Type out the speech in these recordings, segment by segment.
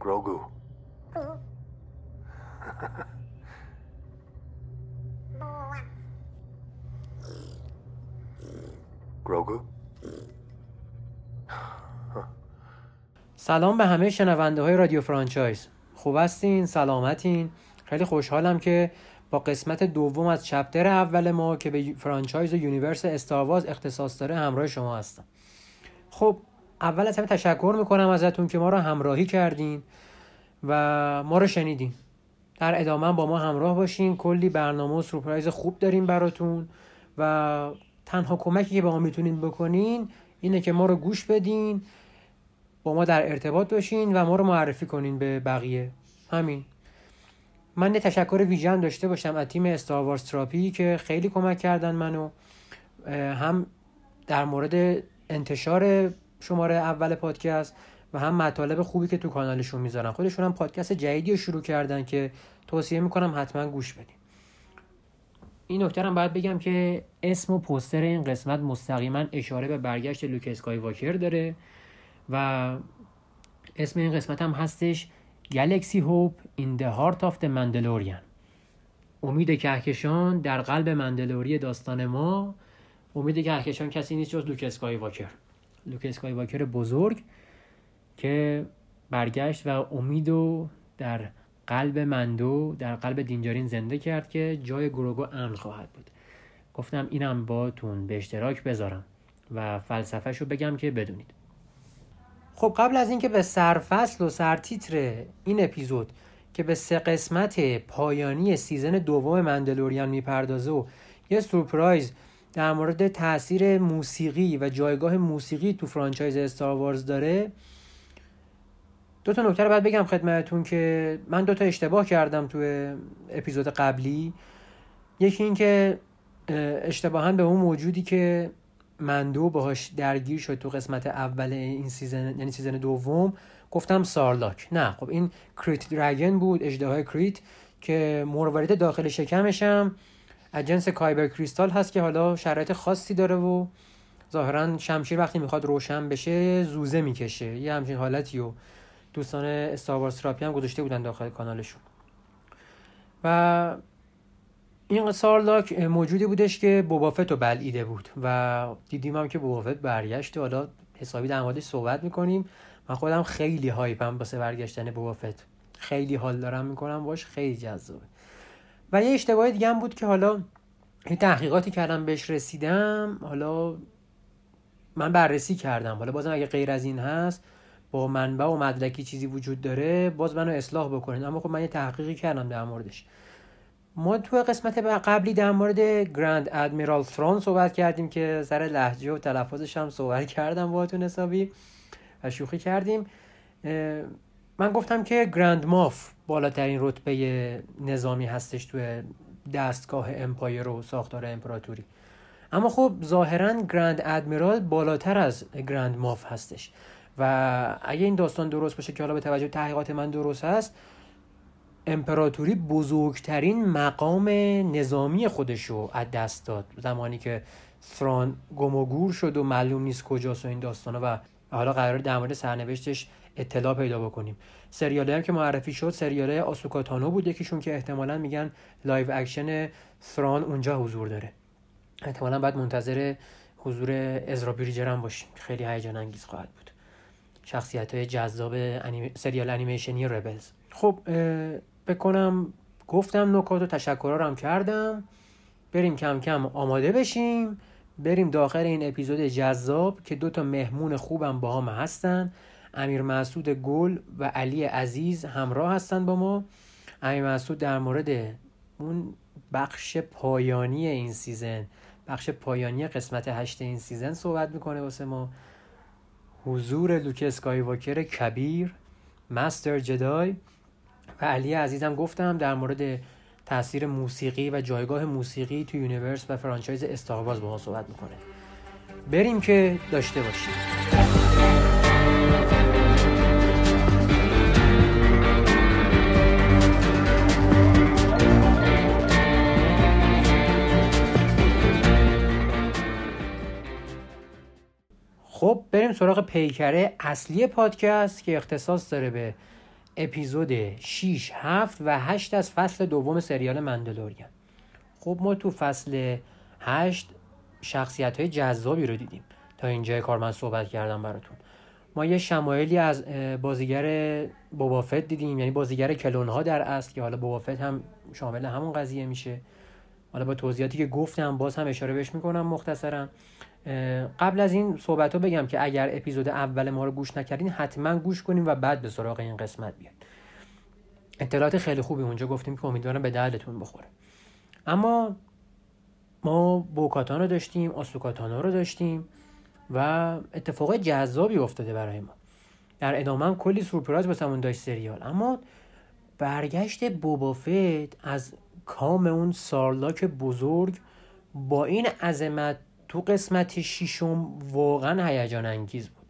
Grogu Grogu سلام به همه شنونده های رادیو franchise. خوب هستین؟ سلامتین؟ خیلی خوشحالم که با قسمت دوم از chapter اول ما که به franchise و universe Star Wars اختصاص داره همراه شما هستم. خب اول از همه تشکر می‌کنم ازتون که ما رو همراهی کردین و ما رو شنیدین. در ادامه با ما همراه باشین. کلی برنامه و سورپرایز خوب داریم براتون و تنها کمکی که به ما می‌تونین بکنین اینه که ما رو گوش بدین با ما در ارتباط باشین و ما رو معرفی کنین به بقیه. همین. من یه تشکر ویژه داشته باشم از تیم استاروارز تراپی که خیلی کمک کردن منو هم در مورد انتشار شماره اول پادکست و هم مطالب خوبی که تو کانالشون می‌ذارن. خودشون هم پادکست جدیدی رو شروع کردن که توصیه می‌کنم حتما گوش بدین. این نکته هم باید بگم که اسم و پوستر این قسمت مستقیما اشاره به برگشت لوک اسکای واکر داره و اسم این قسمت هم هستش Galaxy Hope in the Heart of the Mandalorian. امید کهکشان در قلب مندلوری داستان ما. امید کهکشان کسی نیست جز لوک اسکای واکر لوک اسکای واکر بزرگ که برگشت و امید در قلب مندو در قلب دینجارین زنده کرد که جای گروگو امن خواهد بود. گفتم اینم باتون به اشتراک بذارم و فلسفهش بگم که بدونید. خب قبل از اینکه به سرفصل و سرتیتر این اپیزود که به سه قسمت پایانی season دوم Mandalorian می‌پردازه و یه سورپرایز در مورد تاثیر موسیقی و جایگاه موسیقی تو franchise Star Wars داره دو تا نکته رو باید بگم خدمتتون که من دو تا اشتباه کردم تو اپیزود قبلی. یکی این که اشتباها به اون موجودی که مندو باهاش درگیر شد تو قسمت اول این season یعنی season دوم گفتم Sarlacc. نه خب این Krayt dragon بود اژدهای Krayt که مروارید داخل شکمشم. از جنس kyber crystal هست که حالا شرایط خاصی داره و ظاهرا شمشیر وقتی می‌خواد روشن بشه زوزه می‌کشه. یه همچین حالتی و دوستان Star Wars therapy هم گذاشته بودن داخل کانالشون. و این Sarlacc موجودی بودش که Boba Fett رو بلعیده بود و دیدیم هم که Boba Fett برگشت حالا حسابی در موردش صحبت می‌کنیم. من خودم خیلی هایپم واسه برگشتن بوبافت خیلی حال دارم می‌کنم. باش خیلی جذابه. و یه اشتباه دیگه هم بود که حالا این تحقیقاتی کردم بهش رسیدم. حالا من بررسی کردم. حالا بازم اگه غیر از این هست با منبع و مدرکی چیزی وجود داره باز منو اصلاح بکنید. اما خب من یه تحقیقی کردم در موردش. ما تو قسمت قبلی در مورد گراند ادمیرال ترون صحبت کردیم که سر لحجه و تلفظش هم صحبت کردم باهاتون حسابی و شوخی کردیم. من گفتم که Grand Moff بالاترین رتبه نظامی هستش تو دستگاه Empire و ساختار امپراتوری. اما خب ظاهرا Grand Admiral بالاتر از Grand Moff هستش. و اگه این داستان درست باشه که حالا به توجه تحقیقات من درست هست امپراتوری بزرگترین مقام نظامی خودش رو از دست داد. زمانی که Thrawn گم شد و معلوم نیست کجاست و این داستانه و حالا قرار در مورد سرنوشتش اطلاع پیدا بکنیم. سریالی هم که معرفی شد سریال Ahsoka Tano بود یکیشون که احتمالا میگن live action Thrawn اونجا حضور داره. احتمالا باید منتظر حضور ازرا بریجر هم باشیم خیلی هیجان انگیز خواهد بود. شخصیت های جذاب سریال انیمیشنی Rebels خب بکنم گفتم نکات و تشکرها رو هم کردم. بریم کم کم آماده بشیم. بریم داخل این اپیزود جذاب که دو تا مهمون خوبم با هم هستن. امیر مسعود گل و علی عزیز همراه هستن با ما. امیر مسعود در مورد اون بخش پایانی این season بخش پایانی قسمت هشت این season صحبت می‌کنه واسه ما. حضور لوک اسکایواکر کبیر Master Jedi و علی عزیزم گفتم در مورد تاثیر موسیقی و جایگاه موسیقی تو universe و franchise استارواز با ما صحبت می‌کنه. بریم که داشته باشیم. خب بریم سراغ پیکره اصلی پادکست که اختصاص داره به اپیزود 6 7 و 8 از فصل دوم سریال مندلوریان. خب ما تو فصل 8 شخصیت های جذابی رو دیدیم. تا اینجا کار من صحبت کردم براتون. ما یه شمایلی از بازیگر بوبافت دیدیم. یعنی بازیگر کلون ها در اصل که حالا بوبافت هم شامل همون قضیه میشه. حالا با توضیحاتی که گفتم باز هم اشاره بهش می‌کنم مختصرا. قبل از این صحبت ها بگم که اگر اپیزود اول ما رو گوش نکردین حتما گوش کنیم و بعد به سراغ این قسمت بیاد اطلاعات خیلی خوبی اونجا گفتیم که امیدوارم به دردتون بخوره. اما ما بوکاتان رو داشتیم آسوکاتانا رو داشتیم و اتفاق جذابی افتاده برای ما. در ادامه هم کلی سورپرایز واسمون داشت سریال. اما برگشت بوبافت از کام اون سارلاک بزرگ با این عظمت تو قسمت شیشم واقعا هیجان انگیز بود.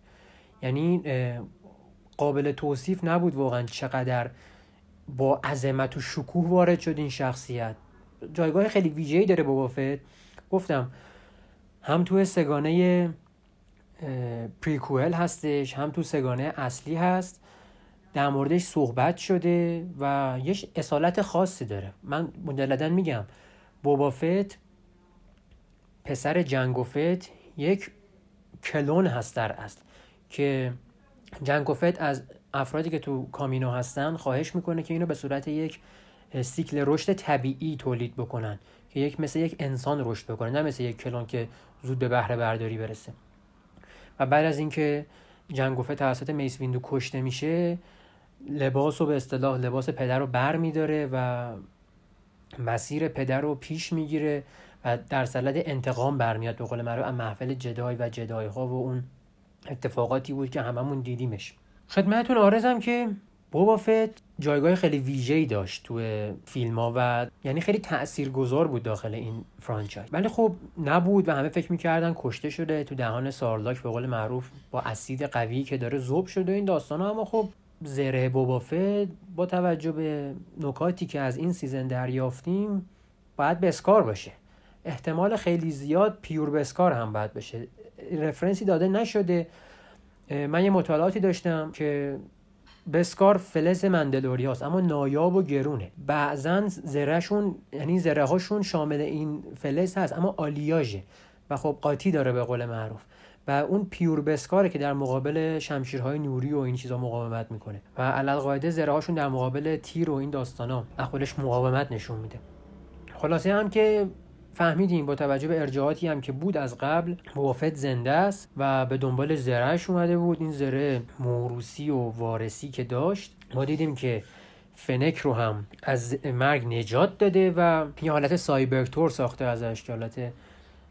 یعنی قابل توصیف نبود واقعا چقدر با عظمت و شکوه وارد شد این شخصیت. جایگاه خیلی ویژه‌ای داره بابافت گفتم هم تو سگانه پریکوئل هستش هم تو سگانه اصلی هست. در موردش صحبت شده و یه اصالت خاصی داره. من مجلدا میگم بوبافت پسر جنگوفت یک کلون هست در اصل که جنگوفت از افرادی که تو کامینو هستن خواهش می‌کنه که اینو به صورت یک سیکل رشد طبیعی تولید بکنن که یک مثل یک انسان رشد بکنه نه مثل یک کلون که زود به بهره برداری برسه. و بعد از اینکه جنگوفه توسط میس ویندو کشته میشه لباس و به اصطلاح لباس پدر رو بر میداره و مسیر پدر رو پیش می‌گیره و در سلد انتقام برمیاد به قول معروف محفل جدای و جدای ها و اون اتفاقاتی بود که هممون دیدیمش. خدمتتون آرزم که بوبافت جایگاه خیلی ویژه‌ای داشت تو فیلم ها و یعنی خیلی تاثیرگذار بود داخل این فرانچایز. ولی خب نبود و همه فکر می‌کردن کشته شده تو دهان سارلاک به قول معروف با اسید قوی که داره ذوب شده این داستان ها اما خب زره بوبافت با توجه به نکاتی که از این season دریافتیم باید beskar باشه. احتمال خیلی زیاد pure beskar هم باید بشه. reference ی داده نشده. من یه مطالعاتی داشتم که beskar فلز مندلوریاست اما نایاب و گرونه. بعضا زرهشون یعنی زره هاشون شامل این فلز هست اما آلیاژه و خب قاطی داره به قول معروف. و اون پیور بسکاره که در مقابل شمشیرهای نوری و این چیزا مقاومت می‌کنه. و علل قاعده زره هاشون در مقابل تیر و این داستانا خودش مقاومت نشون میده. خلاصه هم که فهمیدیم با توجه به ارجاعاتی هم که بود از قبل موافد زنده است و به دنبال زرهش اومده بود. این زره موروسی و وارسی که داشت ما دیدیم که فنک رو هم از مرگ نجات داده و یه حالت سایبرتور ساخته ازش که حالت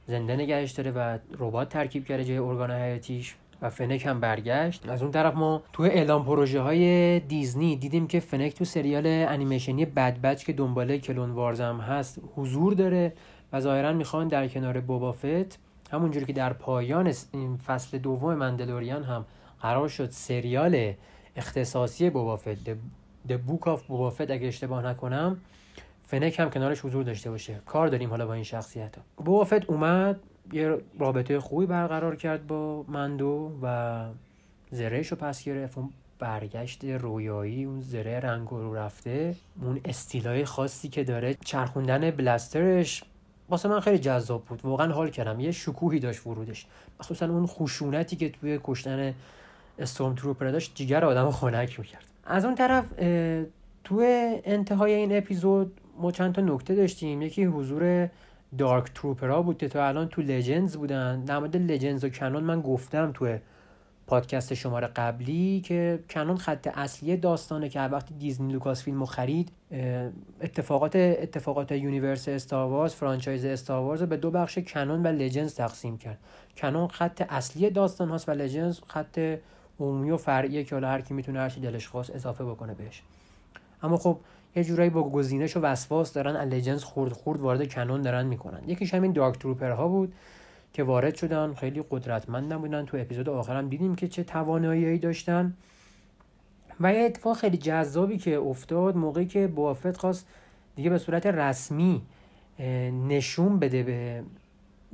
زنده نگهش داره و ربات ترکیب کرده جای ارگان حیاتیش و فنک هم برگشت. از اون طرف ما تو اعلام پروژه های دیزنی دیدیم که فنک تو سریال انیمیشنی بد بچ که دنباله کلون وارزم هست حضور داره. و ظاهرا می‌خوان در کنار بوبافت همونجوری که در پایان این فصل دوم مندلوریان هم قرار شد سریال اختصاصی بوبافت The Book of بوبافت اگه اشتباه نکنم فنک هم کنارش حضور داشته باشه. کار داریم حالا با این شخصیت ها بوبافت اومد یه رابطه خوبی برقرار کرد با مندو و زرهش رو پس گرفت. اون برگشت رویایی اون زره رنگ رو رفته. اون استیلای خاصی که داره چرخوندن بلسترش واسه من خیلی جذاب بود. واقعا حال کردم. یه شکوهی داشت ورودش. مخصوصا اون خشونتی که توی کشتن استورم تروپر داشت جیگر آدم خنک می‌کرد. از اون طرف توی انتهای این اپیزود ما چند تا نکته داشتیم. یکی حضور Dark Trooper ها بود تا الان تو Legends بودن. در مورد Legends و canon من گفتم توی پادکست شماره قبلی که canon خط اصلی داستانه که وقتی دیزنی لوکاس فیلمو خرید اتفاقات اتفاقات universe استاروارز franchise استاروارز رو به دو بخش canon و Legends تقسیم کرد. canon خط اصلی داستان هاست و Legends خط عمومی و فرعیه که حالا هر کی می‌تونه هر چی دلش خواست اضافه بکنه بهش. اما خب یه جورایی با گزینش و وسواس دارن لجنز خورد خورد وارد کنون دارن می‌کنن. یکیش همین دارک تروپر ها بود. که وارد شدن خیلی قدرتمند بودن تو اپیزود آخرم دیدیم که چه توانایی داشتن. و یه اتفاق خیلی جذابی که افتاد موقعی که بوافت خواست دیگه به صورت رسمی نشون بده به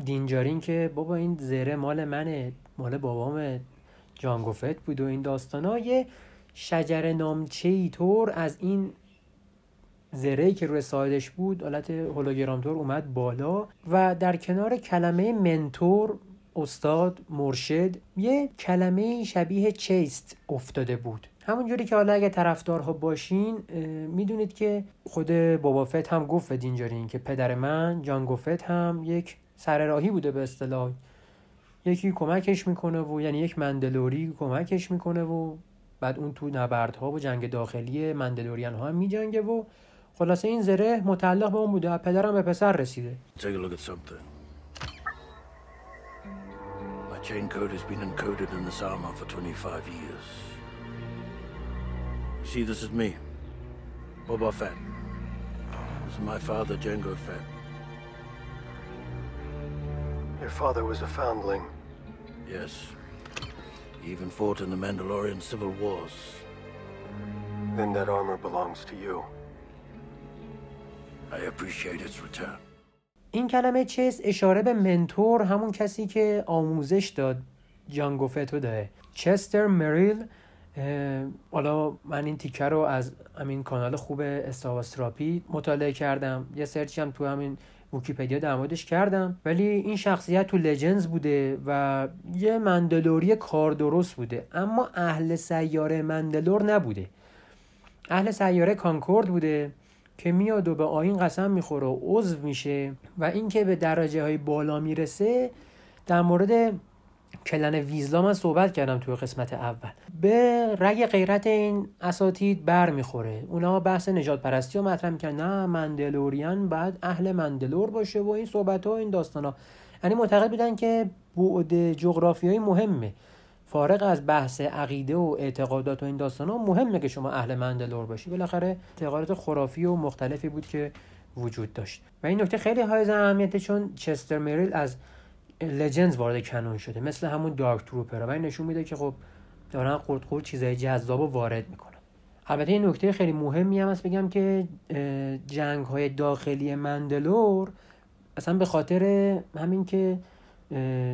دینجارین که بابا این زره مال منه مال بابام جانگوفت بود و این داستان ها یه شجر نامچه طور از این زره که روی سایدش بود حالت هولوگرام طور اومد بالا و در کنار کلمه منتور استاد مرشد یه کلمه شبیه چیست افتاده بود. همونجوری که حالا اگه طرفدارها باشین می‌دونید که خود بابا فت هم گفت دینجاری که پدر من جان گفت هم یک سر راهی بوده به اصطلاح. یکی کمکش می‌کنه و یعنی یک مندلوری کمکش می‌کنه و بعد اون تو نبردها و جنگ داخلی مندلوریان ها هم میجنگه و خلاصه این زره متعلق به اون بوده پدرم به پسر رسیده chain code has been encoded in this armor for 25 years. See, this is me, Boba Fett. This is my father, Jango Fett. Your father was a foundling. Yes. He even fought in the Mandalorian Civil Wars. Then that armor belongs to you. Return. این کلمه چیز اشاره به منتور همون کسی که آموزش داد جانگو فتو داره. چستر مریل حالا من این تیکه رو از همین کانال خوب استاواستراپی مطالعه کردم. یه سرچی هم تو همین ویکیپدیا در کردم. ولی این شخصیت تو لجنز بوده و یه مندلوری کار درست بوده. اما اهل سیاره مندلور نبوده. اهل سیاره کانکورد بوده. که میاد و به آین قسم می‌خوره و عضو میشه و اینکه به درجه های بالا می‌رسه در مورد کلن ویزلا من صحبت کردم توی قسمت اول. به رگ غیرت این اساتید بر می‌خوره. اونا بحث نجات پرستی رو مطرح می‌کنن نه مندلوریان بعد اهل مندلور باشه و این صحبت ها این داستان ها یعنی معتقد بودن که بعد جغرافیایی مهمه. فارغ از بحث عقیده و اعتقادات و این داستان ها مهمه که شما اهل مندلور باشی. بالاخره اعتقادات خرافی و مختلفی بود که وجود داشت. و این نکته خیلی های اهمیته چون چستر مریل از لجنز وارد کنون شده مثل همون دارک تروپر و این نشون میده که خب دارن قرد قرد چیزای جذاب وارد می‌کنن. البته این نکته خیلی مهمی هم هست بگم که جنگ های داخلی مندلور اصلا به خاطر همین که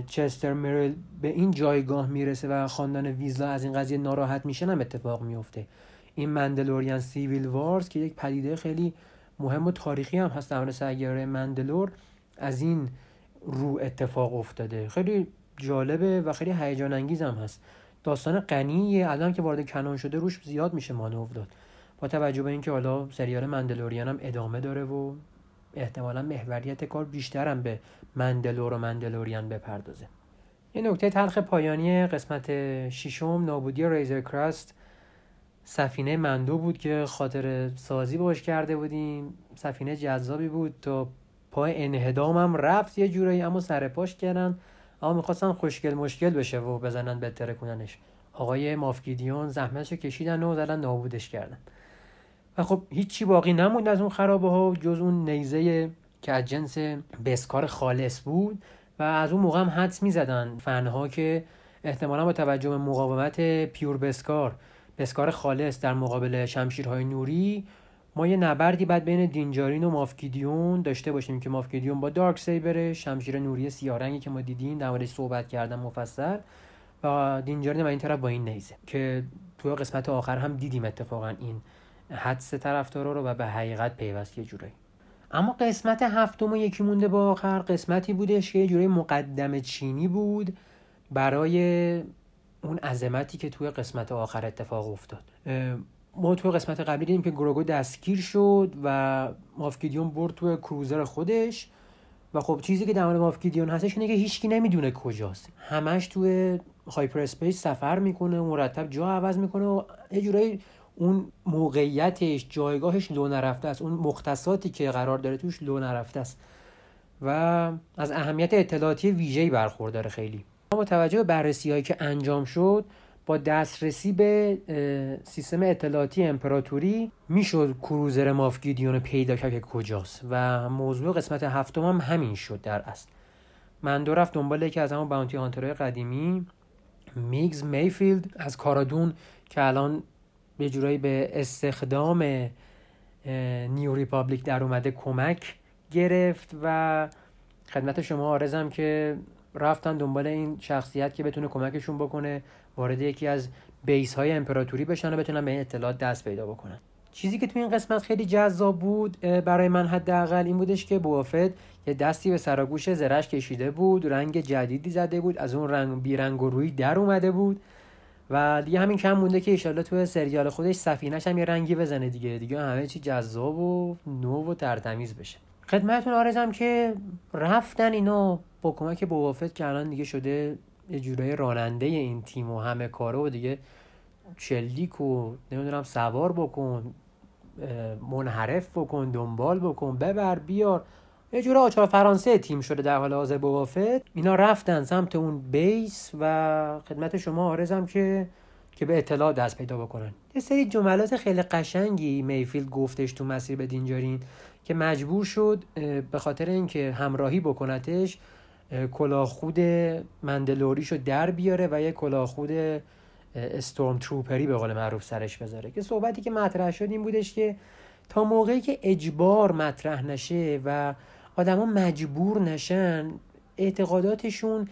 چستر مریل به این جایگاه می‌رسه و خاندان ویزلا از این قضیه ناراحت میشن هم اتفاق میفته. این مندلوریان سیویل وارز که یک پدیده خیلی مهم و تاریخی هم هست در سیاره مندلور از این رو اتفاق افتاده. خیلی جالبه و خیلی هیجان انگیز هم هست. داستان غنیه الان که وارد کنون شده روش زیاد میشه مانور داد با توجه به اینکه حالا سریال مندلوریان هم ادامه داره و احتمالا محوریت کار بیشترم به مندلور و مندلوریان بپردازه. یه نکته تلخ پایانی قسمت ششم نابودی ریزر کراست سفینه مندو بود که خاطر سازی باش کرده بودیم. سفینه جذابی بود تا پای انهدامم رفت یه جورایی اما سر پاش کردن. اما می‌خواستن خوشگل مشکل بشه و بزنن بهتره کننش آقای مافگیدیون زحمتشو کشیدن و زدن نابودش کردن. و خب هیچی باقی نموند از اون خرابه ها جز اون نیزه که از جنس بسکار خالص بود و از اون موقع هم حدس می‌زدن فنها که احتمالا با توجه به مقاومت پیور بسکار بسکار خالص در مقابل شمشیرهای نوری ما یه نبردی بعد بین دینجارین و مافگیدیون داشته باشیم که مافگیدیون با دارک سیبر شمشیر نوری سیارنگی که ما دیدیم در موردش صحبت کردم مفصل و دینجارین و این طرف با این نیزه که تو قسمت آخر هم دیدیم اتفاقا این حدس طرفدارا رو و به حقیقت پیوست یه جورایی. اما قسمت هفتم و یکی مونده با آخر قسمتی بودش که یه جوری مقدم چینی بود برای اون عظمتی که توی قسمت آخر اتفاق افتاد. ما توی قسمت قبلی دیدیم که گروگو دستگیر شد و مافکیدیون برد توی کروزر خودش و خب چیزی که در مورد مافکیدیون هستش اینه که هیچکی نمی‌دونه کجاست. همش توی هایپر اسپیس سفر می‌کنه مرتب جا عوض می‌کنه و یه جورایی اون موقعیتش جایگاهش لو نرفته است. اون مختصاتی که قرار داره توش لو نرفته است. و از اهمیت اطلاعاتی ویژه‌ای برخورداره خیلی. با توجه به بررسی که انجام شد با دسترسی به سیستم اطلاعاتی امپراتوری می‌شد کروزر مافگیدیون پیدا کرد که کجاست. و موضوع قسمت هفتم هم همین شد در اصل. من دو رفت دنبال یکی از همون باونتی هانترهای قدیمی میگز میفیلد از کارادون که الان یه جورایی به استخدام New Republic در اومده کمک گرفت و خدمت شما عرضم که رفتن دنبال این شخصیت که بتونه کمکشون بکنه وارد یکی از base های امپراتوری بشن و بتونن به این اطلاعات دست پیدا بکنن. چیزی که تو این قسمت خیلی جذاب بود برای من حداقل این بودش که بوافت یه دستی به سر و گوش زره‌ش کشیده بود رنگ جدیدی زده بود از اون رنگ بیرنگ و روی در اومده بود. و دیگه همین کم مونده که ایشالله تو سریال خودش سفینش هم یه رنگی بزنه دیگه. دیگه همه چی جذاب و نو و ترتمیز بشه. خدمتتون آرزم که رفتن اینا با کمک بوافت که الان دیگه شده یه جورای راننده این تیم و همه کاره و دیگه شلیک و نمی‌دونم سوار بکن منحرف بکن دنبال بکن ببر بیار. یه جور آچار فرانسه تیم شده در حال حاضر بوافت اینا رفتن سمت اون بیس و خدمت شما آرزم که که به اطلاع دست پیدا بکنن. یه سری جملات خیلی قشنگی میفیلد گفتش تو مسیر به دینجارین که مجبور شد به خاطر اینکه همراهی بکنتش کلاخود مندلوریشو در بیاره و یه کلاخود استورم تروپری به قول معروف سرش بذاره. که صحبتی که مطرح شد این بودش که تا موقعی که اجبار مطرح نشه و آدما مجبور نشن اعتقاداتشون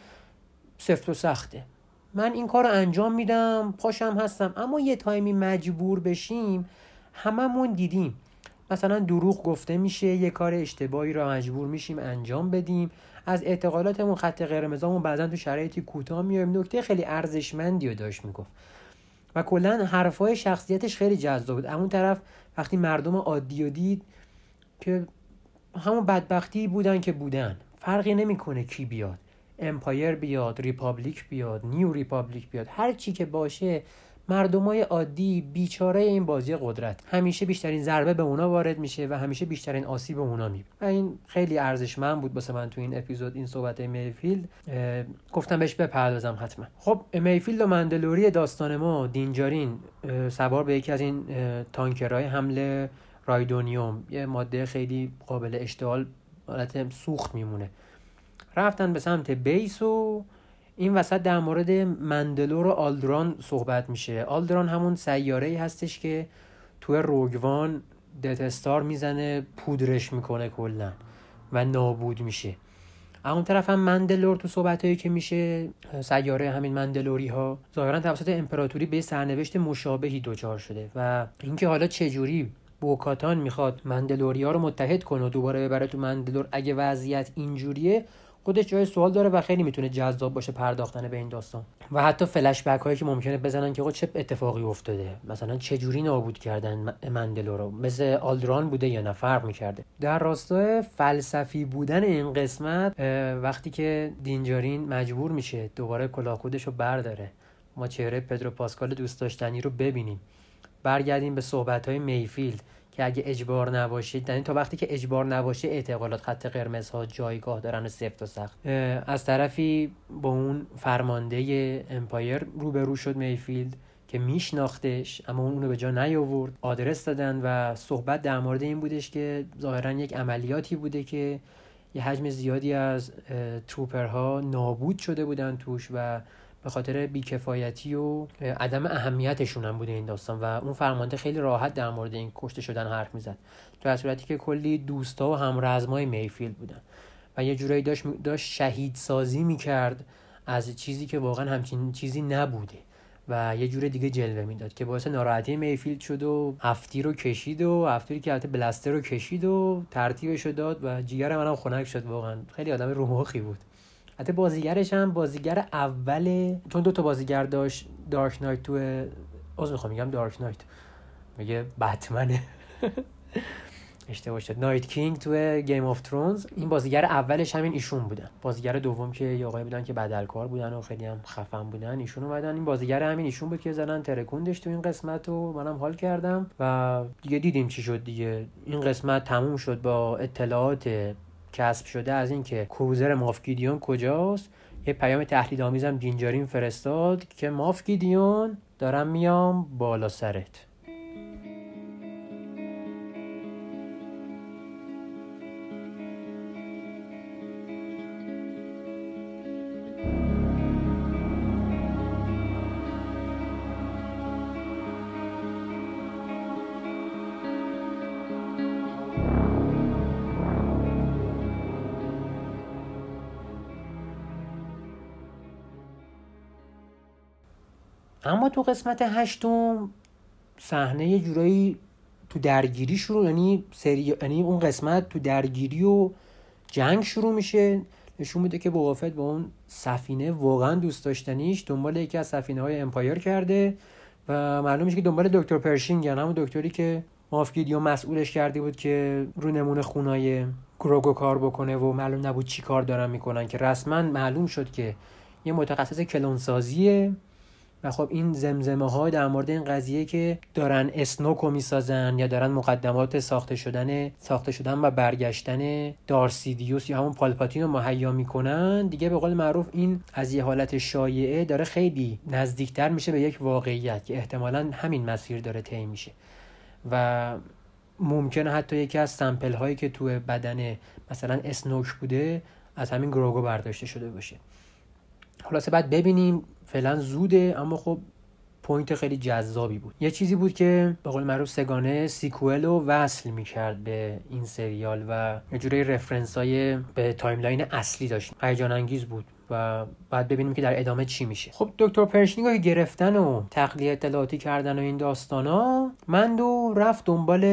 سفت و سخته. من این کار رو انجام میدم پاشم هستم. اما یه تایمی مجبور بشیم هممون دیدیم. مثلا دروغ گفته میشه یه کار اشتباهی را مجبور میشیم انجام بدیم. از اعتقالاتمون خط قرمزامون بعدا تو شرایطی کوتاه میایم. نکته خیلی ارزشمندی رو داشت می‌گفت. و کلا حرفای شخصیتش خیلی جذاب بود. اون طرف وقتی مردم عادی و دید که همون بدبختی بودن که بودن. فرقی نمی‌کنه کی بیاد. Empire بیاد Republic بیاد New Republic بیاد. هر چی که باشه مردمای عادی بیچاره این بازی قدرت. همیشه بیشترین ضربه به اونا وارد میشه و همیشه بیشترین آسیب به اونا می و این خیلی ارزشمند بود واسه من تو این اپیزود این صحبت میفیلد گفتم بهش بپردازم حتما. خب میفیلد و مندلوری داستان ما دینجارین سوار به یکی از این تانکرهای حمل rhydonium. یه ماده خیلی قابل اشتعال حالت سوخت میمونه. رفتن به سمت بیس و این وسط در مورد مندلور و آلدران صحبت میشه. آلدران همون سیاره ای هستش که توی روگوان دتستار می‌زنه پودرش می‌کنه کلا و نابود میشه. اون طرف هم مندلور تو صحبت هایی که میشه سیاره همین مندلوری ها ظاهرا توسط امپراتوری به سرنوشت مشابهی دچار شده و اینکه حالا چجوری بوکاتان می‌خواد مندلوری ها رو متحد کنه و دوباره ببره تو مندلور. اگه وضعیت اینجوریه خودش جای سوال داره و خیلی می‌تونه جذاب باشه پرداختن به این داستان. و حتی فلش بک هایی که ممکنه بزنن که چه اتفاقی افتاده؟ مثلا چه جوری نابود کردن مندلو رو؟ مثل آلدران بوده یا نه؟ فرق می‌کرده. در راستای فلسفی بودن این قسمت وقتی که دینجارین مجبور میشه دوباره کلاهخودش رو برداره. ما چهره پدرو پاسکال دوست داشتنی رو ببینیم. برگردیم به صحبت های میفیلد که اگه اجبار نباشه یعنی تا وقتی که اجبار نباشه اعتقادات خط قرمز ها جایگاه دارن و سفت و سخت. از طرفی با اون فرمانده Empire روبرو شد میفیلد که میشناختش اما اون اونو به جا نیاورد. آدرس دادن و صحبت در مورد این بودش که ظاهرا یک عملیاتی بوده که یه حجم زیادی از trooper ها نابود شده بودن توش و به خاطر بیکفایتی و عدم اهمیتشون هم بوده این داستان و اون فرمانده خیلی راحت در مورد این کشته شدن حرف می‌زد. در صورتی که کلی دوستا و همرزمای میفیلد بودن و یه جورایی داشت, داشت شهید سازی می‌کرد از چیزی که واقعا همچین چیزی نبوده و یه جور دیگه جلوه می‌داد که باعث ناراحتی میفیلد شد و هفتی رو کشید و هفتی که البته بلستر رو کشید و ترتیبش رو داد و جیگر منم خنک شد واقعا. خیلی آدم رومخی بود. حتی بازیگرش هم بازیگر اول چون دو تا بازیگر داشت Dark Knight تو از می‌خوام میگم Dark Knight میگه بتمنه اشتباه شد. Night King تو Game of Thrones این بازیگر اولش همین ایشون بودن. بازیگر دوم که یه آقای بودن که بدلکار بودن و خیلی هم خفن بودن ایشون اومدن. این بازیگر همین ایشون بود که زدن ترکوندش تو این قسمت و منم حال کردم و دیگه دیدیم چی شد دیگه. این قسمت تموم شد با اطلاعات کسب شده از اینکه کروزر مافگیدیون کجاست؟ یه پیام تهدید آمیزم دینجارین فرستاد که مافگیدیون دارم میام بالا سرت. تو قسمت هشتم صحنه یه جورایی تو درگیری شروع یعنی سری یعنی اون قسمت تو درگیری و جنگ شروع میشه. نشون میده که بوافت با اون سفینه واقعا دوست داشتنیش دنبال یکی از سفینه های Empire کرده و معلوم میشه که دنبال دکتر پرشینگ یعنی همون دکتری که Moff Gideon مسئولش کرده بود که رو نمونه خونای گروگو کار بکنه و معلوم نبود چی کار دارن می‌کنن که رسما معلوم شد که یه متخصص کلونسازیه و خب این زمزمه ها در مورد این قضیه که دارن اسنوکو می‌سازن یا دارن مقدمات ساخته شدن ساخته شدن و برگشتن دارسیدیوس یا همون پالپاتین رو مهیا می‌کنن دیگه به قول معروف این از یه حالت شایعه داره خیلی نزدیکتر میشه به یک واقعیت که احتمالا همین مسیر داره طی میشه. و ممکنه حتی یکی از سمپل هایی که تو بدن مثلا اسنوک بوده از همین گروگو برداشته شده باشه. خلاصه بعد ببینیم فعلا زوده اما خب point خیلی جذابی بود. یه چیزی بود که به قول معروف سگانه sequel رو وصل می‌کرد به این سریال و یه جوری reference های به timeline اصلی داشت. هیجان انگیز بود و بعد ببینیم که در ادامه چی میشه. خب دکتر پرشینگ که گرفتن و تخلیه اطلاعاتی کردن و این داستانا مندو رفت دنبال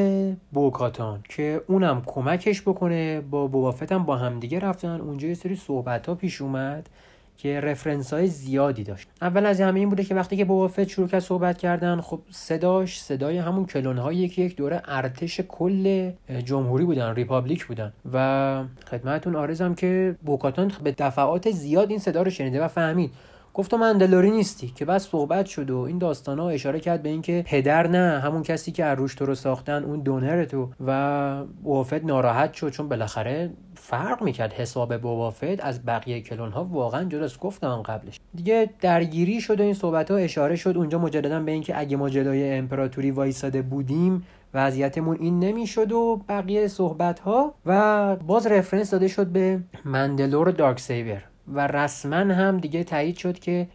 بوکاتان که اونم کمکش بکنه. بوبا فتم با همدیگه رفتن. اونجا یه سری صحبت ها پیش اومد. که reference های زیادی داشت. اول از همه این بوده که وقتی که بوبا فت شروع کرد صحبت کردن خب صداش صدای همون کلون هایی که یک دوره ارتش کل جمهوری بودن Republic بودن. و خدمتتون عرضم که بوکاتان به دفعات زیاد این صدا رو شنیده و فهمید. گفت تو مندلوری نیستی که بس صحبت شد و این داستان ها اشاره کرد به اینکه پدر نه همون کسی که روش تو رو ساختن اون donor تو و بوبا فت ناراحت شد چون بالاخره فرق می‌کرد حساب بوافت از بقیه کلون ها واقعا جداست گفتم قبلش. دیگه درگیری شد و این صحبت ها اشاره شد اونجا مجددا به اینکه اگه ما جلوی امپراتوری وایساده بودیم وضعیتمون این نمی‌شد و بقیه صحبت ها و باز رفرنس داده شد به مندلور دارک سیور. و رسما هم دیگه تایید شد که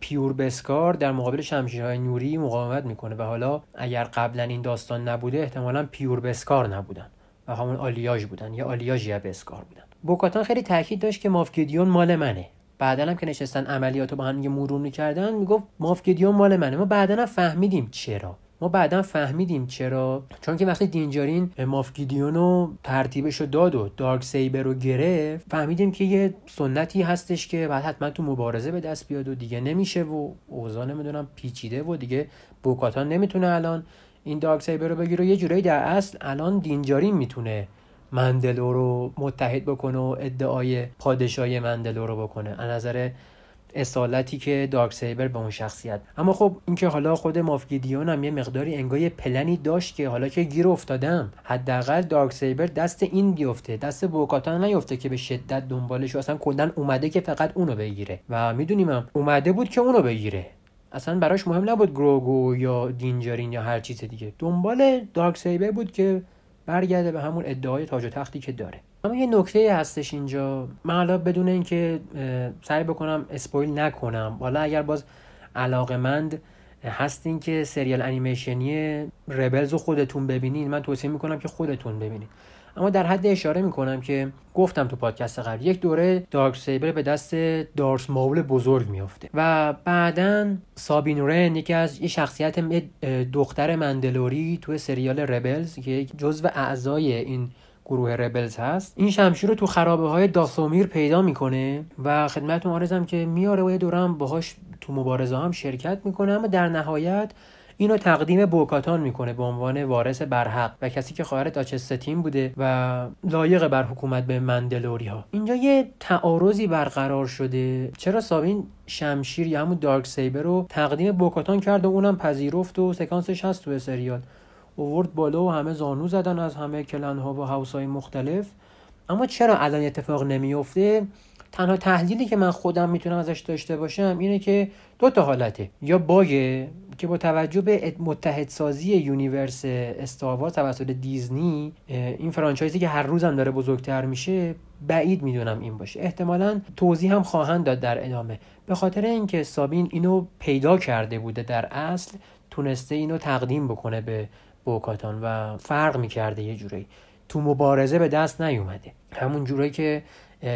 پیور بسکار در مقابل شمشیرهای نوری مقاومت می‌کنه. و حالا اگر قبلا این داستان نبوده احتمالا پیور بسکار نبودن. و همون آلیاژ بودن یا آلیاژ یا بسکار بودن. بوکاتان خیلی تاکید داشت که مافگیدیون مال منه. بعدا هم که نشستن عملیاتو با هم مرور می‌کردن می‌گفت مافگیدیون مال منه. ما بعدا هم فهمیدیم چرا. ما بعدا فهمیدیم چرا. چون که وقتی دینجارین مافگیدیون رو ترتیبش رو داد و دارک سیبر رو گرفت فهمیدیم که یه سنتی هستش که بعد حتما تو مبارزه به دست بیاد و دیگه نمیشه و اوضاع نمی‌دونم پیچیده و دیگه بوکاتان نمی‌تونه الان این دارک سیبر رو بگیره یه جورایی در اصل الان دینجارین می‌تونه مندلو رو متحد بکنه و ادعای پادشاهی مندلو رو بکنه. از نظر اصالتی که دارک سیبر به اون شخصیت. اما خب اینکه حالا خود مافگیدیون هم یه مقداری انگار پلنی داشت که حالا که گیر افتادم حداقل دارک سیبر دست این بیفته دست بوکاتان نیفته که به شدت دنبالش و اصلا کلا اومده که فقط اونو بگیره. و می‌دونیم هم اومده بود که اونو بگیره. اصلا براش مهم نبود گروگو یا دینجارین یا هر چیز دیگه. دنبال دارک سیبر بود که برگرده به همون ادعای تاج و تختی که داره. اما یه نکته هستش اینجا. من حالا بدون اینکه سعی بکنم اسپویل نکنم. حالا اگر باز علاقمند هستین که سریال انیمیشنی ربلز رو خودتون ببینین من توصیه می‌کنم که خودتون ببینید اما در حد اشاره می‌کنم که گفتم تو پادکست قبل یک دوره دارک سیبر به دست دارس ماول بزرگ میافته و بعدا سابین رن یکی از این شخصیت دختر مندلوری تو سریال ربلز که جزو اعضای این گروه ربلز هست. این شمشیر رو تو خرابه های داسومیر پیدا می‌کنه و خدمتتون آرزم که میاره و یه دورم باهاش تو مبارزه هم شرکت می‌کنه اما در نهایت اینو تقدیم بوکاتان می‌کنه به عنوان وارث برحق و کسی که خواهر داچستین بوده و لایق بر حکومت به مندلوری ها اینجا یه تعارضی برقرار شده. چرا سابین شمشیر یا همون دارک سیبر رو تقدیم بوکاتان کرد و اونم پذیرفت و سکانسش هست تو سریال؟ اوورد بالا و همه زانو زدن از همه clan ها و house های مختلف. اما چرا الان اتفاق نمیفته تنها تحلیلی که من خودم می‌تونم ازش داشته باشم اینه که دو تا حالته. یا bug ه که با توجه به متحدسازی universe استاروارز توسط دیزنی این franchise ی که هر روزم داره بزرگتر میشه بعید می‌دونم این باشه. احتمالا توضیح هم خواهند داد در ادامه. به خاطر اینکه سابین اینو پیدا کرده بوده در اصل تونسته اینو تقدیم بکنه به بوکاتان و فرق می‌کرده یه جورایی. تو مبارزه به دست نیومده. همون جورایی که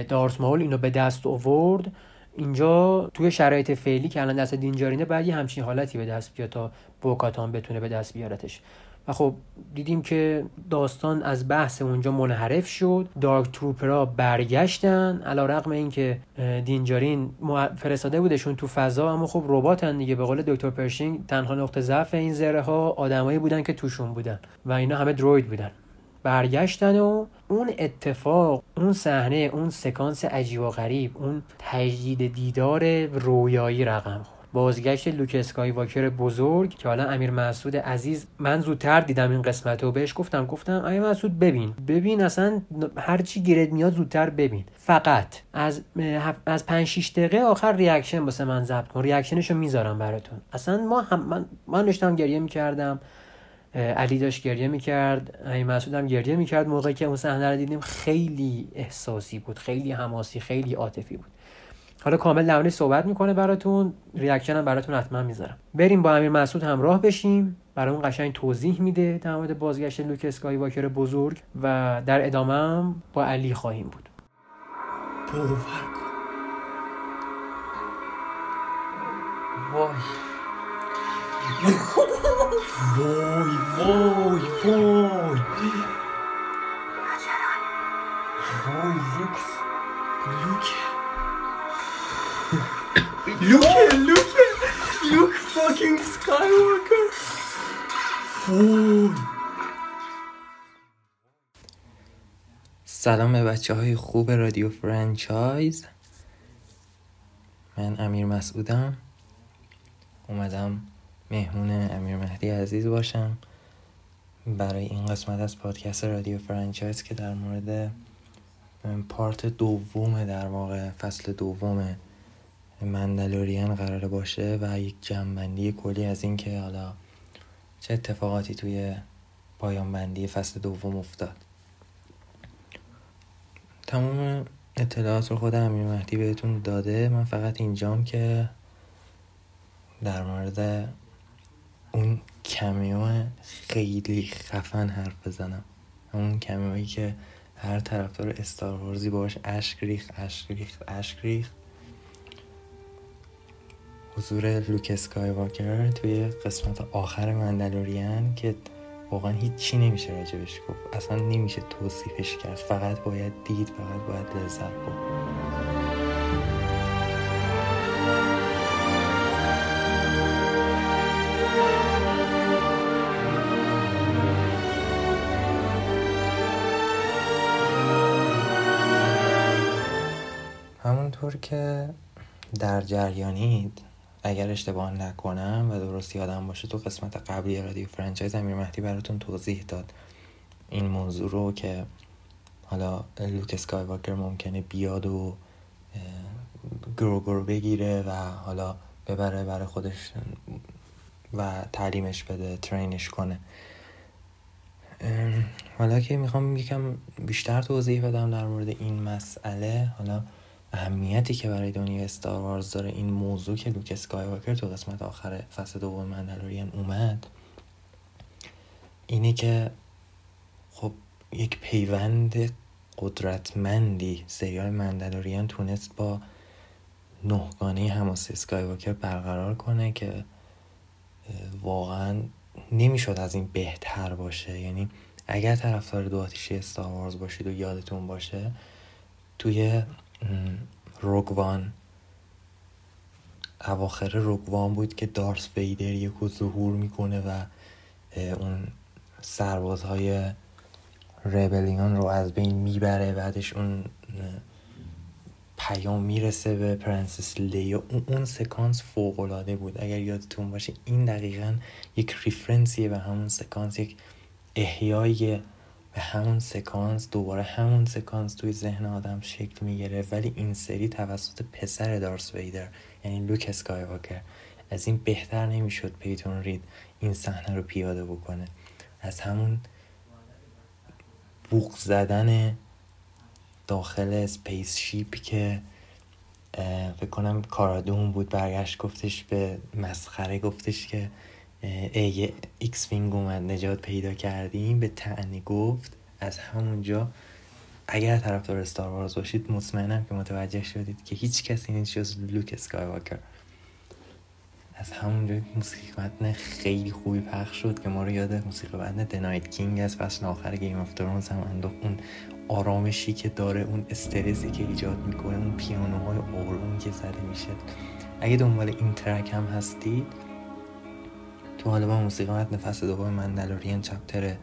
دارس ماول اینو به دست آورد اینجا توی شرایط فعلی که الان دست دینجارینه بعد یه همچین حالتی به دست بیاد تا بوکاتان بتونه به دست بیارتش. و خب دیدیم که داستان از بحث اونجا منحرف شد. دارک تروپرا برگشتن علا رقم این که دینجارین فرستاده بودشون تو فضا اما خب رباتن دیگه. به قول دکتر پرشینگ تنها نقطه ضعف این ذره ها آدمایی بودن که توشون بودن و اینا همه دروید بودن. برگشتن و اون اتفاق اون صحنه اون سکانس عجیب و غریب اون تجدید دیدار رویایی رقم بازگشت لوک اسکای واکر بزرگ که حالا امیر مسعود عزیز من زودتر دیدم این قسمت رو بهش گفتم گفتم امیر مسعود ببین. ببین اصلا هرچی گیرت میاد زودتر ببین. فقط از از 5 6 دقیقه آخر reaction واسه من ضبط کن. reaction شو می‌ذارم براتون. اصلا ما هم من, من داشتم گریه می‌کردم. علی داشت گریه می‌کرد امیر مسعود هم گریه می‌کرد. موقعی که اون صحنه رو دیدیم خیلی احساسی بود خیلی حماسی خیلی عاطفی بود. حالا کامل درمانی صحبت می‌کنه براتون. reaction هم براتون حتما می‌ذارم. بریم با امیر مسعود همراه بشیم. برامون قشنگ توضیح میده در مورد بازگشت لوک اسکای واکر بزرگ و در ادامه هم با علی خواهیم بود. باور وای. وای وای وای وای لوک لوک look here. Look fucking Skywalker. فول سلام به بچه های خوب رادیو فرانچایز من امیر مسعودم اومدم مهمون امیر مهدی عزیز باشم. برای این قسمت از پادکست رادیو فرانچایز که در مورد part دوم در واقع فصل دوم مندلورین قراره باشه و یک جمعبندی کلی از این که حالا چه اتفاقاتی توی پایان بندی فصل دوم افتاد. تمام اطلاعات رو خود امیر مهدی بهتون داده. من فقط اینجام که در مورد اون کمیو خیلی خفن حرف بزنم. اون کمیویی که هر طرفدار استار باش اشک ریخت اشک ریخت اشک ریخت. حضور لوک اسکایواکر توی قسمت آخر مندلورین که واقعا هیچی نمیشه راجبش گفت. اصلا نمیشه توصیفش کرد. فقط باید دید فقط باید لذت برد. همونطور که در جریانید اگر اشتباه نکنم و درست یادم باشه تو قسمت قبلی رادیو فرانچایز امیر مهدی براتون توضیح داد. این موضوع رو که حالا لوک اسکایواکر ممکنه بیاد و گروگور بگیره و حالا ببره برای خودش و تعلیمش بده ترینش کنه. حالا که می‌خوام یکم بیشتر توضیح بدم در مورد این مسئله حالا اهمیتی که برای دنیا استار وارز داره این موضوع که لوک اسکایواکر تو قسمت آخر فصل دوم مندلورین اومد اینه که خب یک پیوند قدرتمندی سریال مندلورین تونست با نهگانه حماس اسکایواکر برقرار کنه که واقعا نمی‌شد از این بهتر باشه. یعنی اگر طرفدار دو آتیشی استار باشید و یادتون باشه توی روگوان اواخر روگوان بود که دارس ویدر یهو ظهور می‌کنه و اون سربازهای rebellion رو از بین می‌بره. بعدش اون پیام می‌رسه به پرنسس لیا اون, سکانس فوق بود. اگر یادتون باشه این دقیقا یک reference یه به همون سکانس یک احیای به همون سکانس دوباره همون سکانس توی ذهن آدم شکل می‌گیره. ولی این سری توسط پسر دارس ویدر یعنی لوک اسکایواکر از این بهتر نمی‌شد پیتون رید این صحنه رو پیاده بکنه. از همون بوق زدن داخل spaceship که فکر کنم کارادون بود برگشت گفتش به مسخره گفتش که ای X-wing اومد نجات پیدا کردیم. به طعنه گفت از همونجا اگر طرفدار استار وارز باشید مطمئنم که متوجه شدید که هیچ کسی نیست جز لوک اسکای از همونجا موسیقی متن خیلی خوبی پخش شد که ما رو یاد موسیقی متن The Night King از فصل آخر گیم آف ترونز هم انداخت. اون آرامشی که داره اون استرسی که ایجاد می‌کنه اون پیانوهای آرومی که زده میشه. اگه دنبال این ترک هم هستید تو با موسیقی متن فصل دوم مندلورین چپتر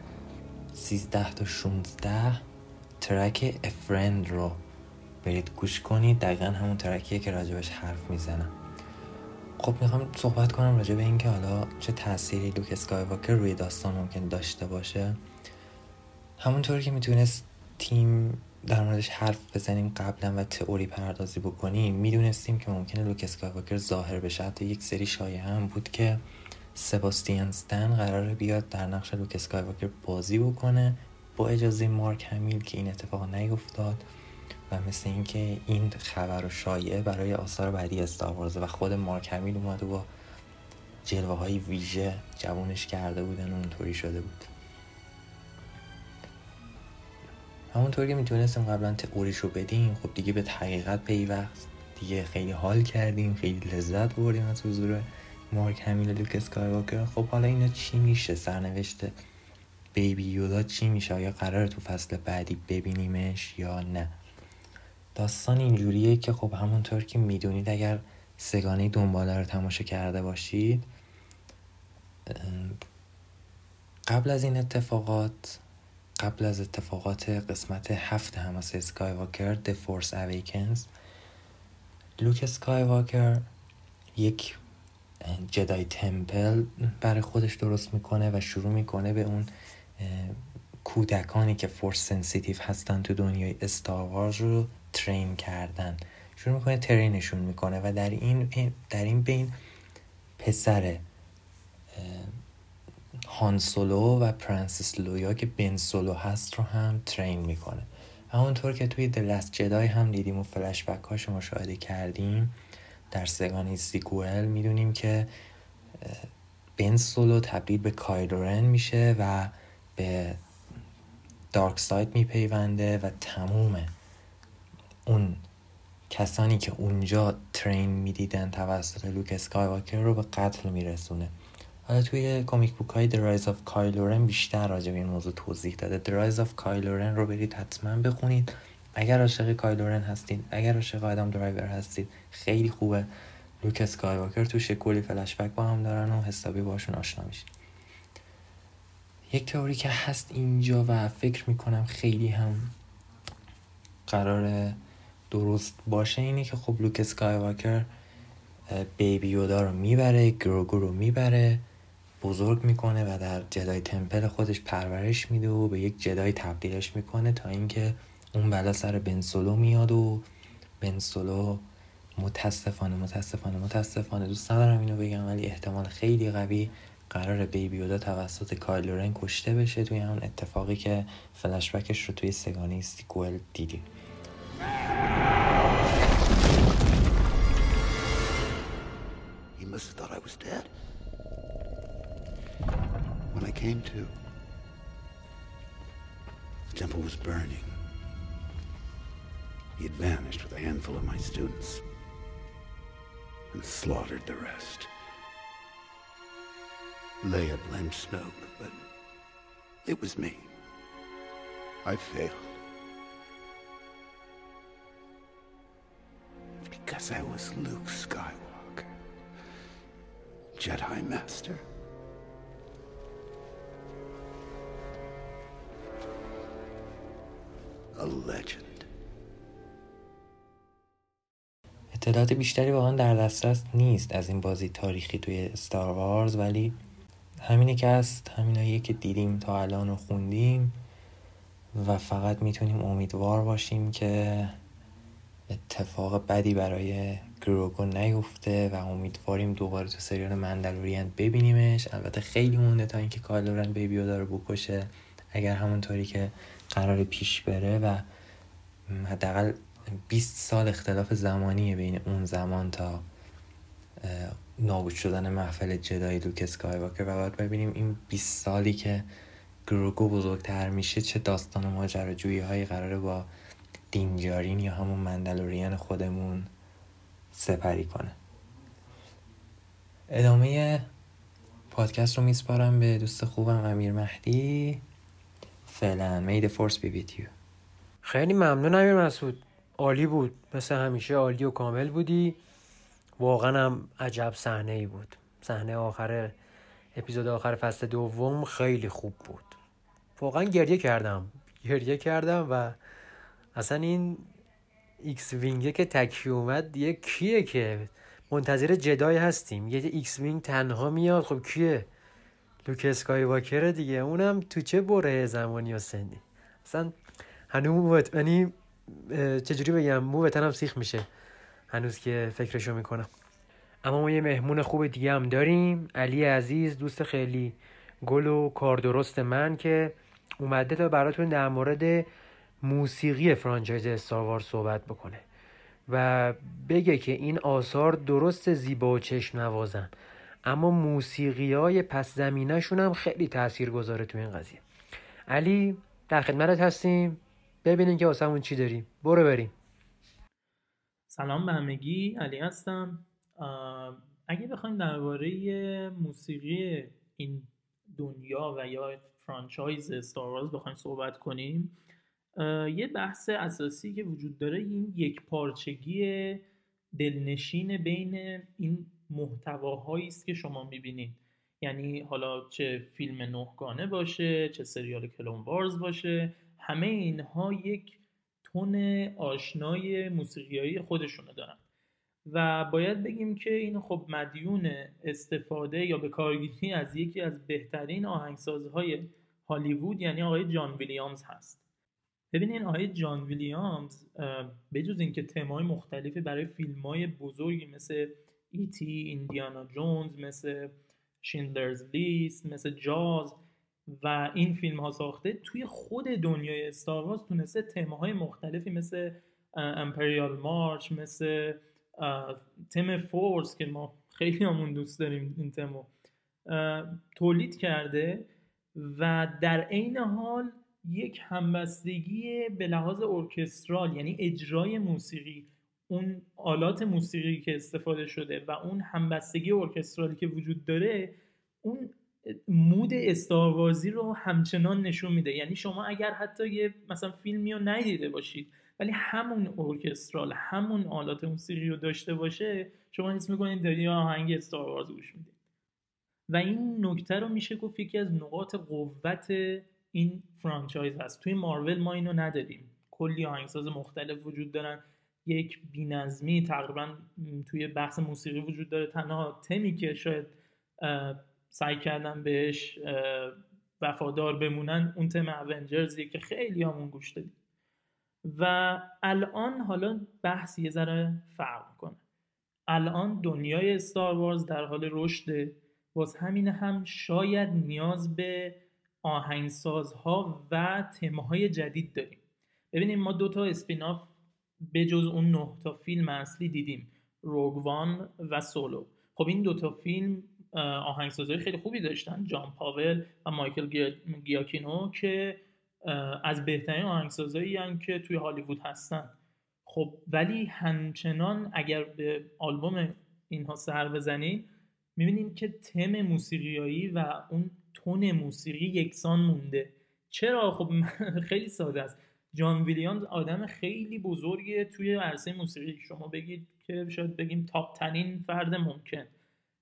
13 تا 16 ترک افرند رو برید گوش کنید. دقیقا همون ترکیه که راجبش حرف می‌زنم. خب می‌خوام صحبت کنم راجع به اینکه حالا چه تأثیری لوک اسکایواکر روی داستان ممکن داشته باشه. همونطور که می‌تونست تیم در موردش حرف بزنیم قبلا و تئوری پردازی بکنیم می‌دونستیم که ممکنه لوک اسکایواکر ظاهر بشه. حتی یک سری شایعه هم بود که سباستیان استن قراره بیاد در نقش لوک اسکایواکر بازی بکنه با اجازه مارک همیل که این اتفاق نیفتاد و مثل اینکه این خبر و شایعه برای آثار بعدی استاروارز و خود مارک همیل اومد و با جلوه های ویژه جوانش کرده بودن اونطوری شده بود. همونطور که می‌تونستیم قبلا تئوریش رو بدیم خب دیگه به حقیقت پیوست دیگه خیلی حال کردیم خیلی لذت بردیم از حضور مارک همیل و لوک اسکایواکر خب حالا اینا چی میشه؟ سرنوشت بیبی یودا چی میشه؟ آیا قرار تو فصل بعدی ببینیمش یا نه؟ داستان اینجوریه که خب همونطور که می‌دونید اگر سگانه دنباله رو تماشا کرده باشید قبل از این اتفاقات قبل از اتفاقات قسمت هفت هماس اسکای واکر The Force Awakens لوک اسکای واکر یک Jedi temple برای خودش درست می‌کنه و شروع می‌کنه به اون کودکانی که force sensitive هستن تو دنیای استاروارز رو train کردن. شروع می‌کنه train شون می‌کنه و در این در این بین پسر هان سولو و پرنسس لیا که بن سولو هست رو هم train می‌کنه. همونطور که توی The Last Jedi هم دیدیم و فلشبک هاش مشاهده کردیم. در سه‌گانه‌ی sequel می‌دونیم که بن سولو تبدیل به کایلورن میشه و به dark side میپیونده و تموم اون کسانی که اونجا train می‌دیدن توسط لوک اسکایواکر رو به قتل میرسونه. حالا توی comic book های The Rise of Kylo بیشتر راجع به این موضوع توضیح داده. The Rise of Kylo رو برید حتما بخونید. اگر عاشق کایلورن هستید اگر عاشق آدم درایور هستید خیلی خوبه. لوک اسکایواکر تو شکلی فلشبک با هم دارن و حسابی باشون آشنا میشید یک تئوری که هست اینجا و فکر می‌کنم خیلی هم قرار درست باشه اینه که خب لوک اسکایواکر بیبی یودا رو می‌بره گروگو رو می‌بره بزرگ می‌کنه و در Jedi temple خودش پرورش میده و به یک Jedi تبدیلش می‌کنه تا اینکه اون بلا سر بنسولو میاد و بنسولو متاسفانه متاسفانه متاسفانه دوست ندارم اینو بگم ولی احتمال خیلی قوی قرار بیبی یودا توسط کایلورن کشته بشه توی همون اتفاقی که فلشبکش رو توی سگانه سیکوئل دیدیم must have thought I was dead. When I came to, the temple was burning. He had vanished with a handful of my students and slaughtered the rest. Leia blamed Snoke, but it was me. I failed. Because I was Luke Skywalker. Jedi Master. A legend. اطلاعات بیشتری واقعا در دسترس نیست از این بازی تاریخی توی ستار وارز ولی همینی که هست همینایی که دیدیم تا الان و خوندیم و فقط می‌تونیم امیدوار باشیم که اتفاق بدی برای گروگو نیفته و امیدواریم دوباره تو سریال مندلورین ببینیمش. البته خیلی مونده تا اینکه کالورن بیبیو داره بکشه اگر همونطوری که قرار پیش بره و حداقل 20 سال اختلاف زمانی بین اون زمان تا نابود شدن محفل جدای لوک اسکایواکر و باید ببینیم این 20 سالی که گروگو بزرگتر میشه چه داستان ماجراجویی هایی قراره با دینجارین یا همون مندلورین خودمون سپری کنه. ادامه پادکست رو میسپارم به دوست خوبم امیر مهدی. فعلا May the Force be with you خیلی ممنون امیر مسعود. عالی بود. مثل همیشه عالی و کامل بودی. واقعا هم عجب صحنه ای بود. صحنه آخر اپیزود آخر فصل دوم خیلی خوب بود. واقعا گریه کردم. گریه کردم و اصلا این X-wing ه که تکی اومد دیگه کیه که منتظر Jedi هستیم. یه X-Wing تنها میاد. خب کیه؟ لوک اسکای دیگه. اونم تو چه برهه زمانی و سنی؟ اصلا هنوز یعنی چجوری بگم؟ مو هم سیخ میشه. هنوز که فکرشو می‌کنم. اما ما یه مهمون خوب دیگه هم داریم. علی عزیز دوست خیلی گل و کار درست من که اومده تا براتون در مورد موسیقی franchise Star Wars صحبت بکنه و بگه که این آثار درست زیبا و چشم نوازن. اما موسیقی های پس زمینشون هم خیلی تأثیر گذاره تو این قضیه. علی در خدمتت هستیم. ببینیم که واسمون چی داریم. برو بریم. سلام به همگی علی هستم. اگه بخوایم درباره موسیقی این دنیا و یا فرانچایز استار بخوایم صحبت کنیم یه بحث اساسی که وجود داره این یک پارچگی دلنشین بین این محتواهایی است که شما می‌بینید. یعنی حالا چه فیلم نهگانه باشه چه سریال کلون وارز باشه همه اینها یک تون آشنای موسیقیایی خودشونو دارن. و باید بگیم که این خب مدیون استفاده یا به کارگیری از یکی از بهترین آهنگسازهای هالیوود یعنی آقای جان ویلیامز هست. ببینین آقای جان ویلیامز بجز اینکه تمای مختلفی برای فیلم های بزرگی مثل ایتی، ایندیانا جونز مثل شیندلرز لیست مثل جاز و این فیلم ها ساخته توی خود دنیای استارواز تونسته تماهای مختلفی مثل امپریال مارچ مثل تم فورس که ما خیلی همون دوست داریم این تمو تولید کرده و در عین حال یک همبستگی به لحاظ ارکسترال یعنی اجرای موسیقی اون آلات موسیقی که استفاده شده و اون همبستگی ارکسترالی که وجود داره اون مود استاروازی رو همچنان نشون میده. یعنی شما اگر حتی یه مثلا فیلمی رو ندیده باشید ولی همون ارکسترال همون آلات موسیقی رو داشته باشه شما حس می‌کنید داری آهنگ استارواز گوش می‌دید و این نکته رو میشه گفت یکی از نقاط قوت این فرانچایز هست. توی مارول ما اینو نداریم. کلی آهنگساز مختلف وجود دارن. یک بینظمی تقریبا توی بحث موسیقی وجود داره. تنها تمی که شاید سعی کردن بهش وفادار بمونن. اون تم اونجرزیه که خیلی همون گوش دادیم و الان حالا بحث یه ذره فرق کنه الان دنیای استار وارز در حال رشده. باز همین هم شاید نیاز به آهنگسازها و تماهای جدید داریم. ببینیم ما دو تا اسپیناف به جز اون نه تا فیلم اصلی دیدیم. روگوان و سولو خب این دو تا فیلم آهنگسازهای خیلی خوبی داشتن جان پاول و مایکل گیاکینو که از بهترین آهنگسازایی که توی هالیوود هستن. خب ولی همچنان اگر به آلبوم اینها سر بزنید می‌بینیم که تم موسیقیایی و اون تون موسیقی یکسان مونده. چرا؟ خب خیلی ساده است. جان ویلیامز آدم خیلی بزرگیه توی عرصه موسیقی. شما بگید که شاید بگیم تاپ ترین فرد ممکن.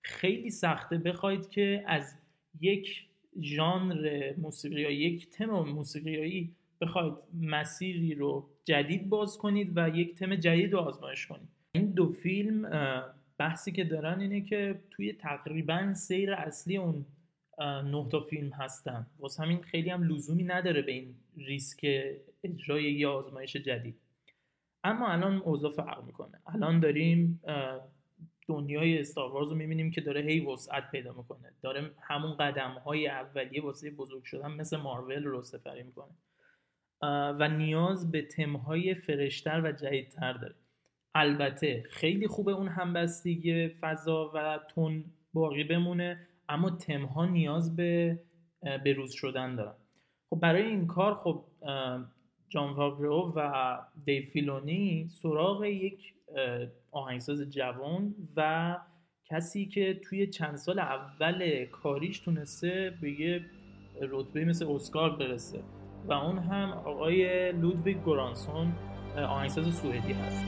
خیلی سخته. بخواید که از یک ژانر موسیقی یا یک تم موسیقیایی بخواید مسیری رو جدید باز کنید و یک تم جدید رو آزمایش کنید. این دو فیلم بحثی که دارن اینه که توی تقریبا سیر اصلی اون نه تا فیلم هستن. واسه همین خیلی هم لزومی نداره به این ریسک اجرای یه آزمایش جدید. اما الان اوضاع فرق می‌کنه. الان داریم دنیای استاروارز رو می‌بینیم که داره هی وسعت پیدا می‌کنه. داره همون قدم های اولیه واسه بزرگ شدن مثل مارول رو سفری می‌کنه. و نیاز به تمهای فرشتر و جدیدتر داره. البته خیلی خوبه اون همبستگی فضا و تون باقی بمونه اما تمها نیاز به بروز شدن دارن. خب برای این کار خب جان فاورو و دیو فیلونی سراغ یک آهنگساز جوان و کسی که توی چند سال اول کاریش تونسته به یه رتبه مثل اسکار برسه و اون هم آقای لودویگ گورانسون آهنگساز سوئدی هست.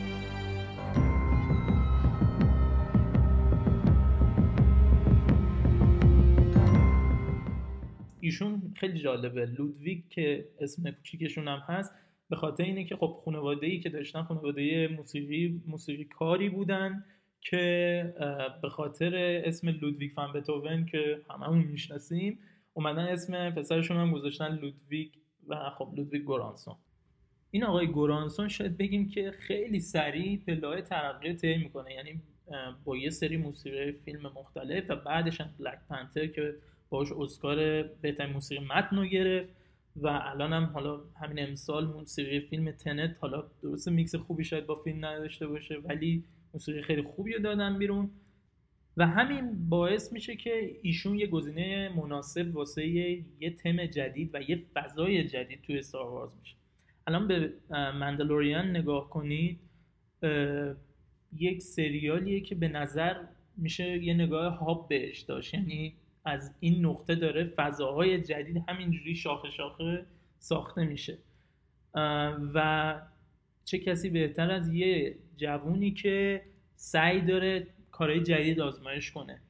ایشون خیلی جالبه. لودویگ که اسم کوچیکشون هم هست به خاطر اینه که خب خانواده ای که داشتن خانواده موسیقی موسیقی کاری بودن که به خاطر اسم لودویگ فان بتوون که هممون می‌شناسیم اومدن اسم پسرشون هم گذاشتن لودویگ و خب لودویگ گورانسون. این آقای گورانسون شاید بگیم که خیلی سریع پله‌های ترقی طی می‌کنه. یعنی با یه سری موسیقی فیلم مختلف و بعدش هم Black Panther که باش اسکار بهترین موسیقی متن رو گرفت. و الان هم حالا همین امسال موسیقی فیلم تنت حالا درست میکس خوبی شاید با فیلم نداشته باشه ولی موسیقی خیلی خوبی دادن بیرون. و همین باعث میشه که ایشون یه گزینه مناسب واسه یه تم جدید و یه فضای جدید توی استار میشه الان به مندلوریان نگاه کنید یک سریالیه که به نظر میشه یه نگاه هاب بهش داشت. یعنی از این نقطه داره فضاهای جدید همینجوری شاخه شاخه ساخته میشه. و چه کسی بهتر از یه جوونی که سعی داره کارهای جدید آزمایش کنه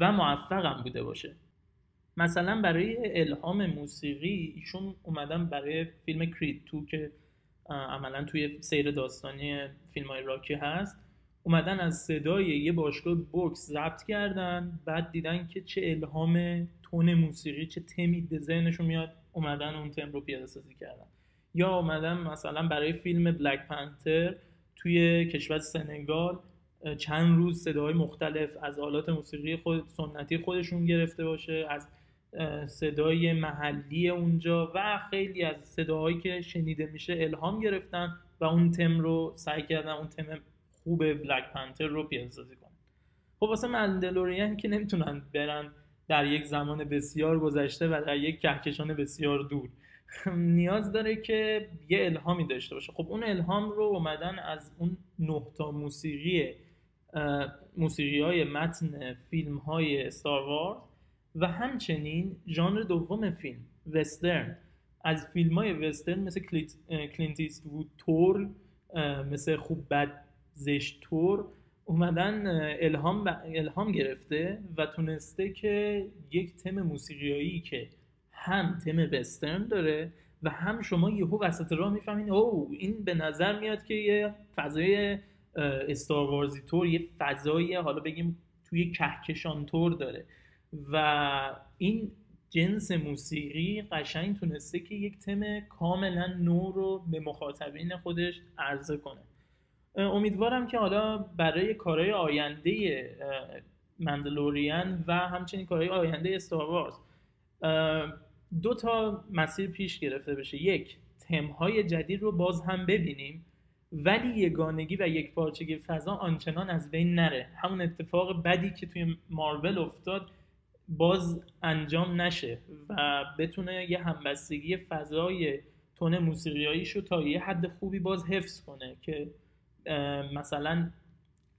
و موفقم بوده باشه. مثلا برای الهام موسیقی ایشون اومدن برای فیلم کرید تو که عملا توی سیر داستانی فیلم های راکی هست. اومدن از صدای یه باشگاه بوکس ضبط کردن بعد دیدن که چه الهام تون موسیقی چه تمی به ذهنشون میاد اومدن اون تم رو پیاده سازی کردن. یا اومدن مثلا برای فیلم بلک پنتر توی کشور سنگال چند روز صداهای مختلف از آلات موسیقی خود سنتی خودشون گرفته باشه از صدای محلی اونجا و خیلی از صداهایی که شنیده میشه الهام گرفتن و اون تم رو سعی کردن اون تم خوب بلک پنتر رو پیاده سازی کنن. خب واسه مندلورین که نمی‌تونن برن در یک زمان بسیار گذشته و در یک کهکشان بسیار دور. نیاز داره که یه الهامی داشته باشه. خب اون الهام رو اومدن از اون نهتا موسیقی موسیقی های متن فیلم های استار و همچنین ژانر دوم فیلم وسترن از فیلم های وسترن مثل کلینت وود تور مثل خوب بد زشت تور اومدن الهام, الهام گرفته و تونسته که یک تم موسیقیایی که هم تم وسترن داره و هم شما یهو وسط راه می‌فهمین او این به نظر میاد که یه فضای استاروارزی تور یه فضایی حالا بگیم توی کهکشان تور داره و این جنس موسیقی قشنگ تونسته که یک تم کاملا نو رو به مخاطبین خودش عرضه کنه. امیدوارم که حالا برای کارهای آینده مندلوریان و همچنین کارهای آینده استاروارز دو تا مسیر پیش گرفته بشه. یک تمهای جدید رو باز هم ببینیم ولی یگانگی و یک پارچگی فضا آنچنان از بین نره. همون اتفاق بدی که توی مارول افتاد باز انجام نشه و بتونه یه همبستگی فضای تون موسیقیاییش رو تا یه حد خوبی باز حفظ کنه که مثلا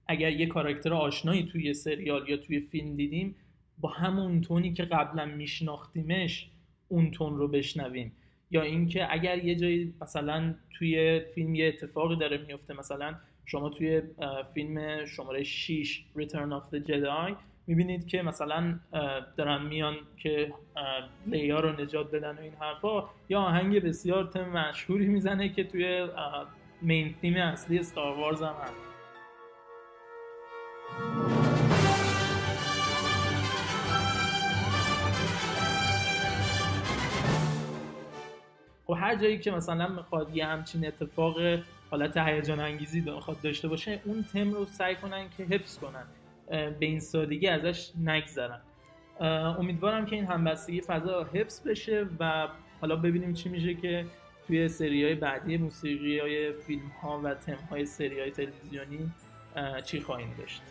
اگر یه کاراکتر آشنایی توی سریال یا توی فیلم دیدیم با همون تونی که قبلا میشناختیمش اون تون رو بشنویم. یا اینکه اگر یه جایی مثلا توی فیلم یه اتفاقی داره میفته مثلا شما توی فیلم شماره 6 Return of the Jedi می‌بینید که مثلا دارن میان که لیا رو نجات بدن و این حرفا یا آهنگ بسیار تم مشهوری می‌زنه که توی مین تیم اصلی ستار وارز هم هست. خب هر جایی که مثلا می‌خواد یه همچین اتفاق حالت هیجان انگیزی بخواد داشته باشه اون تم رو سعی کنن که حفظ کنن. به این سادگی ازش نگذرن. امیدوارم که این همبستگی فضا حفظ بشه و حالا ببینیم چی میشه که توی سری های بعدی موسیقی های فیلم ها و تم های سری های تلویزیونی چی خواهیم داشت؟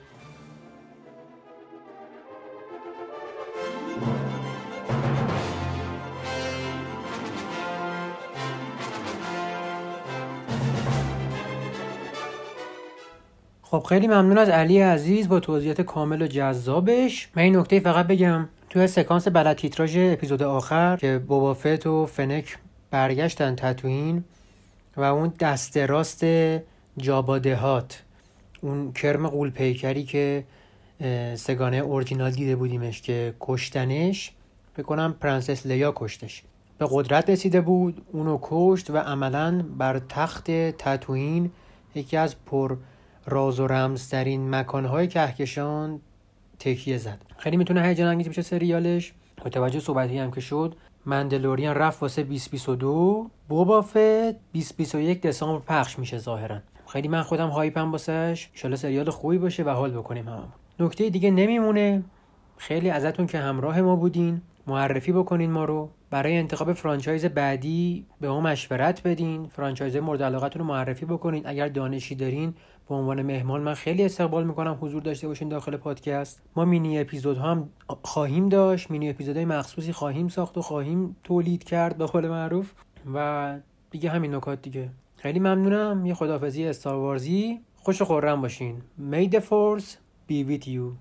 خب خیلی ممنون از علی عزیز با توضیحات کامل و جذابش. من این نکته فقط بگم توی سکانس بعد تیتراژ اپیزود آخر که بوبافت و فنک برگشتن تتوین و اون دست راست جابا د هات اون کرم غول پیکری که سگانه اورجینال دیده بودیمش که کشتنش فکر بکنم پرنسس لیا کشتش. به قدرت رسیده بود اونو کشت و عملا بر تخت تتوین یکی از پر راز و رمزترین مکانهای کهکشان تکیه زد. خیلی می‌تونه هیجان انگیز بشه سریالش. متوجه صحبتی هم که شد مندلوریان رفت واسه 2022 بوبافت 2021 دسامبر پخش میشه ظاهرا. خیلی من خودم hype م واسش. ایشالا سریال خوبی باشه و حال بکنیم هممون. نکته دیگه نمیمونه. خیلی ازتون که همراه ما بودین. معرفی بکنین ما رو. برای انتخاب franchise بعدی به ما مشورت بدین franchise مورد علاقتون رو معرفی بکنین. اگر دانشی دارین به عنوان مهمان من خیلی استقبال می‌کنم حضور داشته باشین داخل پادکست. ما مینی اپیزود هم خواهیم داشت مینی اپیزودهای مخصوصی خواهیم ساخت و خواهیم تولید کرد به قول معروف. و دیگه همین نکات دیگه. خیلی ممنونم. یه خدافزی استاروارزی خوش و خورم باشین. May the force be with you.